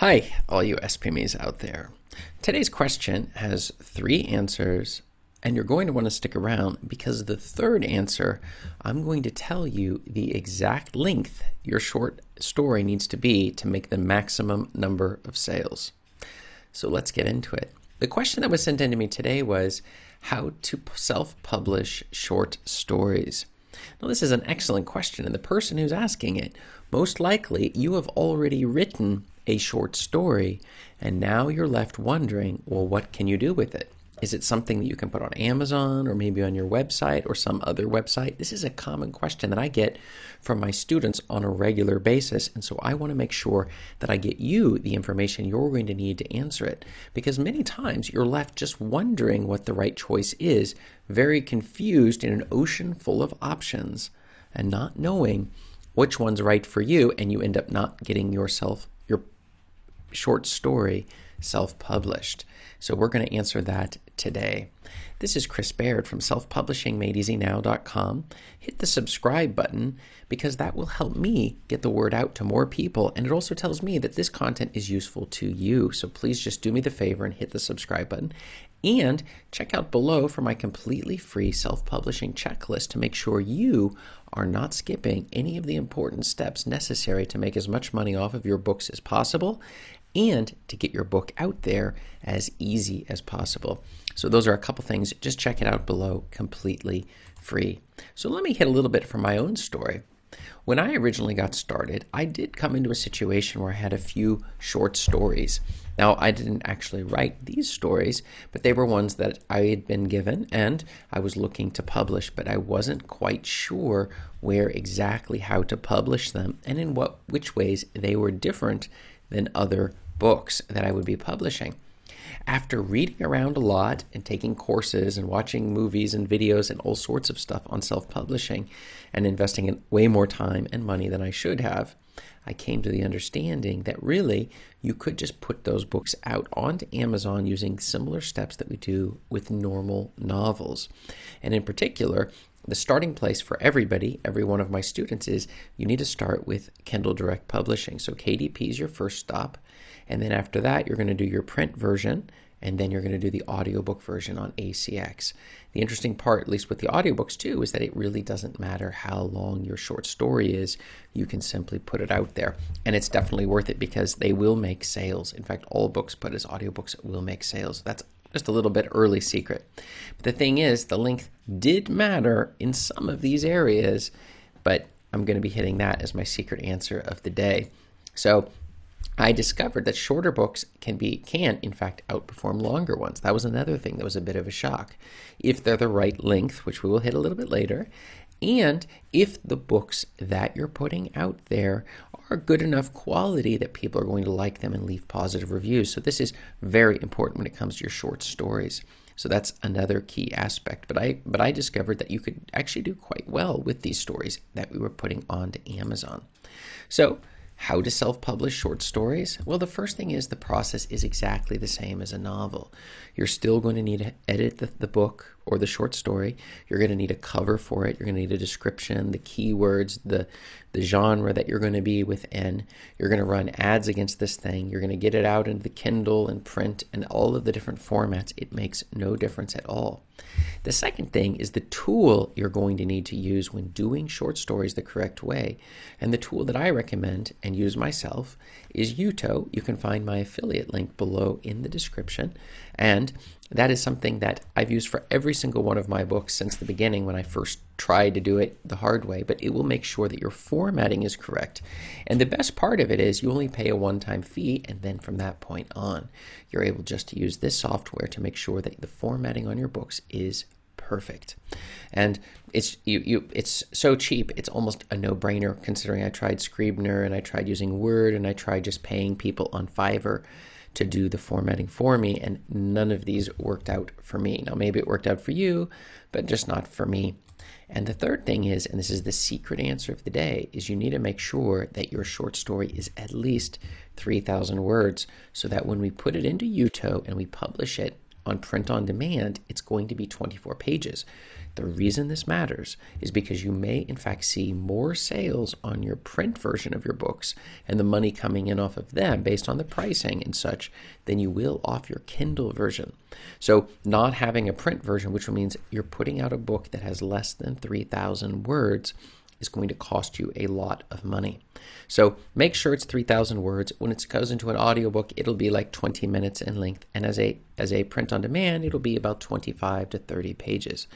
Hi, all you SPMEs out there. Today's question has three answers, and you're going to want to stick around because the third answer, I'm going to tell you the exact length your short story needs to be to make the maximum number of sales. So let's get into it. The question that was sent in to me today was how to self publish short stories. Now, this is an excellent question, and the person who's asking it, most likely you have already written a short story, and now you're left wondering, well, what can you do with it? Is it something that you can put on Amazon or maybe on your website or some other website? This is a common question that I get from my students on a regular basis. And so I want to make sure that I get you the information you're going to need to answer it. Because many times you're left just wondering what the right choice is, very confused in an ocean full of options and not knowing which one's right for you. And you end up not getting yourself short story self published. So we're going to answer that today. This is Chris Baird from selfpublishingmadeeasynow.com. Hit the subscribe button because that will help me get the word out to more people. And it also tells me that this content is useful to you. So please just do me the favor and hit the subscribe button. And check out below for my completely free self publishing checklist to make sure you are not skipping any of the important steps necessary to make as much money off of your books as possible and to get your book out there as easy as possible. So, those are a couple things. Just check it out below, completely free. So, let me hit a little bit from my own story. When I originally got started, I did come into a situation where I had a few short stories. Now, I didn't actually write these stories, but they were ones that I had been given and I was looking to publish, but I wasn't quite sure where exactly how to publish them and in what which ways they were different than other books that I would be publishing. After reading around a lot and taking courses and watching movies and videos and all sorts of stuff on self publishing and investing in way more time and money than I should have, I came to the understanding that really you could just put those books out onto Amazon using similar steps that we do with normal novels. And in particular, the starting place for everybody, every one of my students, is you need to start with Kindle Direct Publishing. So KDP is your first stop. And then after that, you're going to do your print version and then you're going to do the audiobook version on ACX. The interesting part, at least with the audiobooks too, is that it really doesn't matter how long your short story is. You can simply put it out there. And it's definitely worth it because they will make sales. In fact, all books put as audiobooks will make sales. That's just a little bit early secret. But the thing is, the length did matter in some of these areas, but I'm going to be hitting that as my secret answer of the day. So I discovered that shorter books can be can in fact outperform longer ones. That was another thing that was a bit of a shock. If they're the right length, which we will hit a little bit later, and if the books that you're putting out there are good enough quality that people are going to like them and leave positive reviews. So this is very important when it comes to your short stories. So that's another key aspect. But I but I discovered that you could actually do quite well with these stories that we were putting onto Amazon. So how to self publish short stories? Well, the first thing is the process is exactly the same as a novel. You're still going to need to edit the, the book or the short story. You're going to need a cover for it. You're going to need a description, the keywords, the the genre that you're going to be within. You're going to run ads against this thing. You're going to get it out into the Kindle and print and all of the different formats. It makes no difference at all. The second thing is the tool you're going to need to use when doing short stories the correct way. And the tool that I recommend and use myself is Jutoh. You can find my affiliate link below in the description. And that is something that I've used for every single one of my books since the beginning when I first tried to do it the hard way, but it will make sure that your formatting is correct. And the best part of it is you only pay a one time fee, and then from that point on, you're able just to use this software to make sure that the formatting on your books is perfect. And it's you, you it's so cheap, it's almost a no-brainer considering I tried Scrivener and I tried using Word and I tried just paying people on Fiverr to do the formatting for me, and none of these worked out for me. Now, maybe it worked out for you, but just not for me. And the third thing is, and this is the secret answer of the day, is you need to make sure that your short story is at least 3,000 words so that when we put it into Jutoh and we publish it on print on demand, it's going to be 24 pages. The reason this matters is because you may, in fact, see more sales on your print version of your books and the money coming in off of them based on the pricing and such than you will off your Kindle version. So, not having a print version, which means you're putting out a book that has less than 3,000 words, is going to cost you a lot of money. So make sure it's 3000 words. When it goes into an audiobook, it'll be like 20 minutes in length and as a as a print on demand, it'll be about 25 to 30 pages.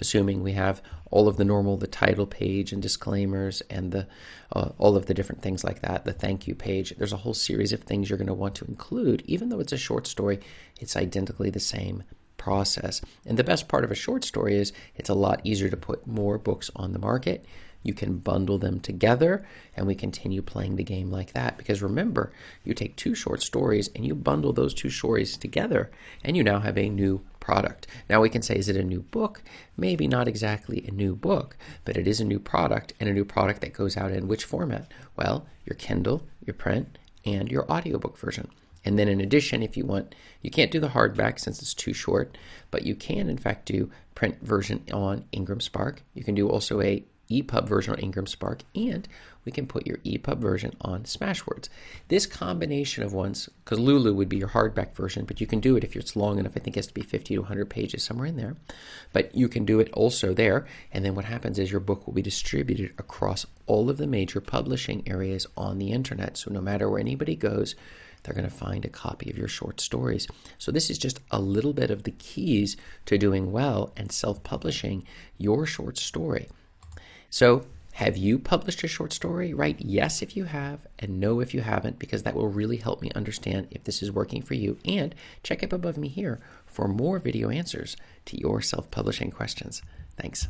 Assuming we have all of the normal the title page and disclaimers and the uh, all of the different things like that, the thank you page. There's a whole series of things you're going to want to include even though it's a short story, it's identically the same process. And the best part of a short story is it's a lot easier to put more books on the market you can bundle them together and we continue playing the game like that. Because remember, you take two short stories and you bundle those two stories together and you now have a new product. Now we can say, is it a new book? Maybe not exactly a new book, but it is a new product and a new product that goes out in which format? Well, your Kindle, your print, and your audiobook version. And then in addition, if you want, you can't do the hardback since it's too short, but you can in fact do print version on Ingram Spark. You can do also a EPUB version on Ingram Spark, and we can put your EPUB version on Smashwords. This combination of ones, because Lulu would be your hardback version, but you can do it if it's long enough. I think it has to be 50 to 100 pages, somewhere in there. But you can do it also there. And then what happens is your book will be distributed across all of the major publishing areas on the internet. So no matter where anybody goes, they're going to find a copy of your short stories. So, this is just a little bit of the keys to doing well and self publishing your short story. So, have you published a short story? Write yes if you have, and no if you haven't, because that will really help me understand if this is working for you. And check up above me here for more video answers to your self publishing questions. Thanks.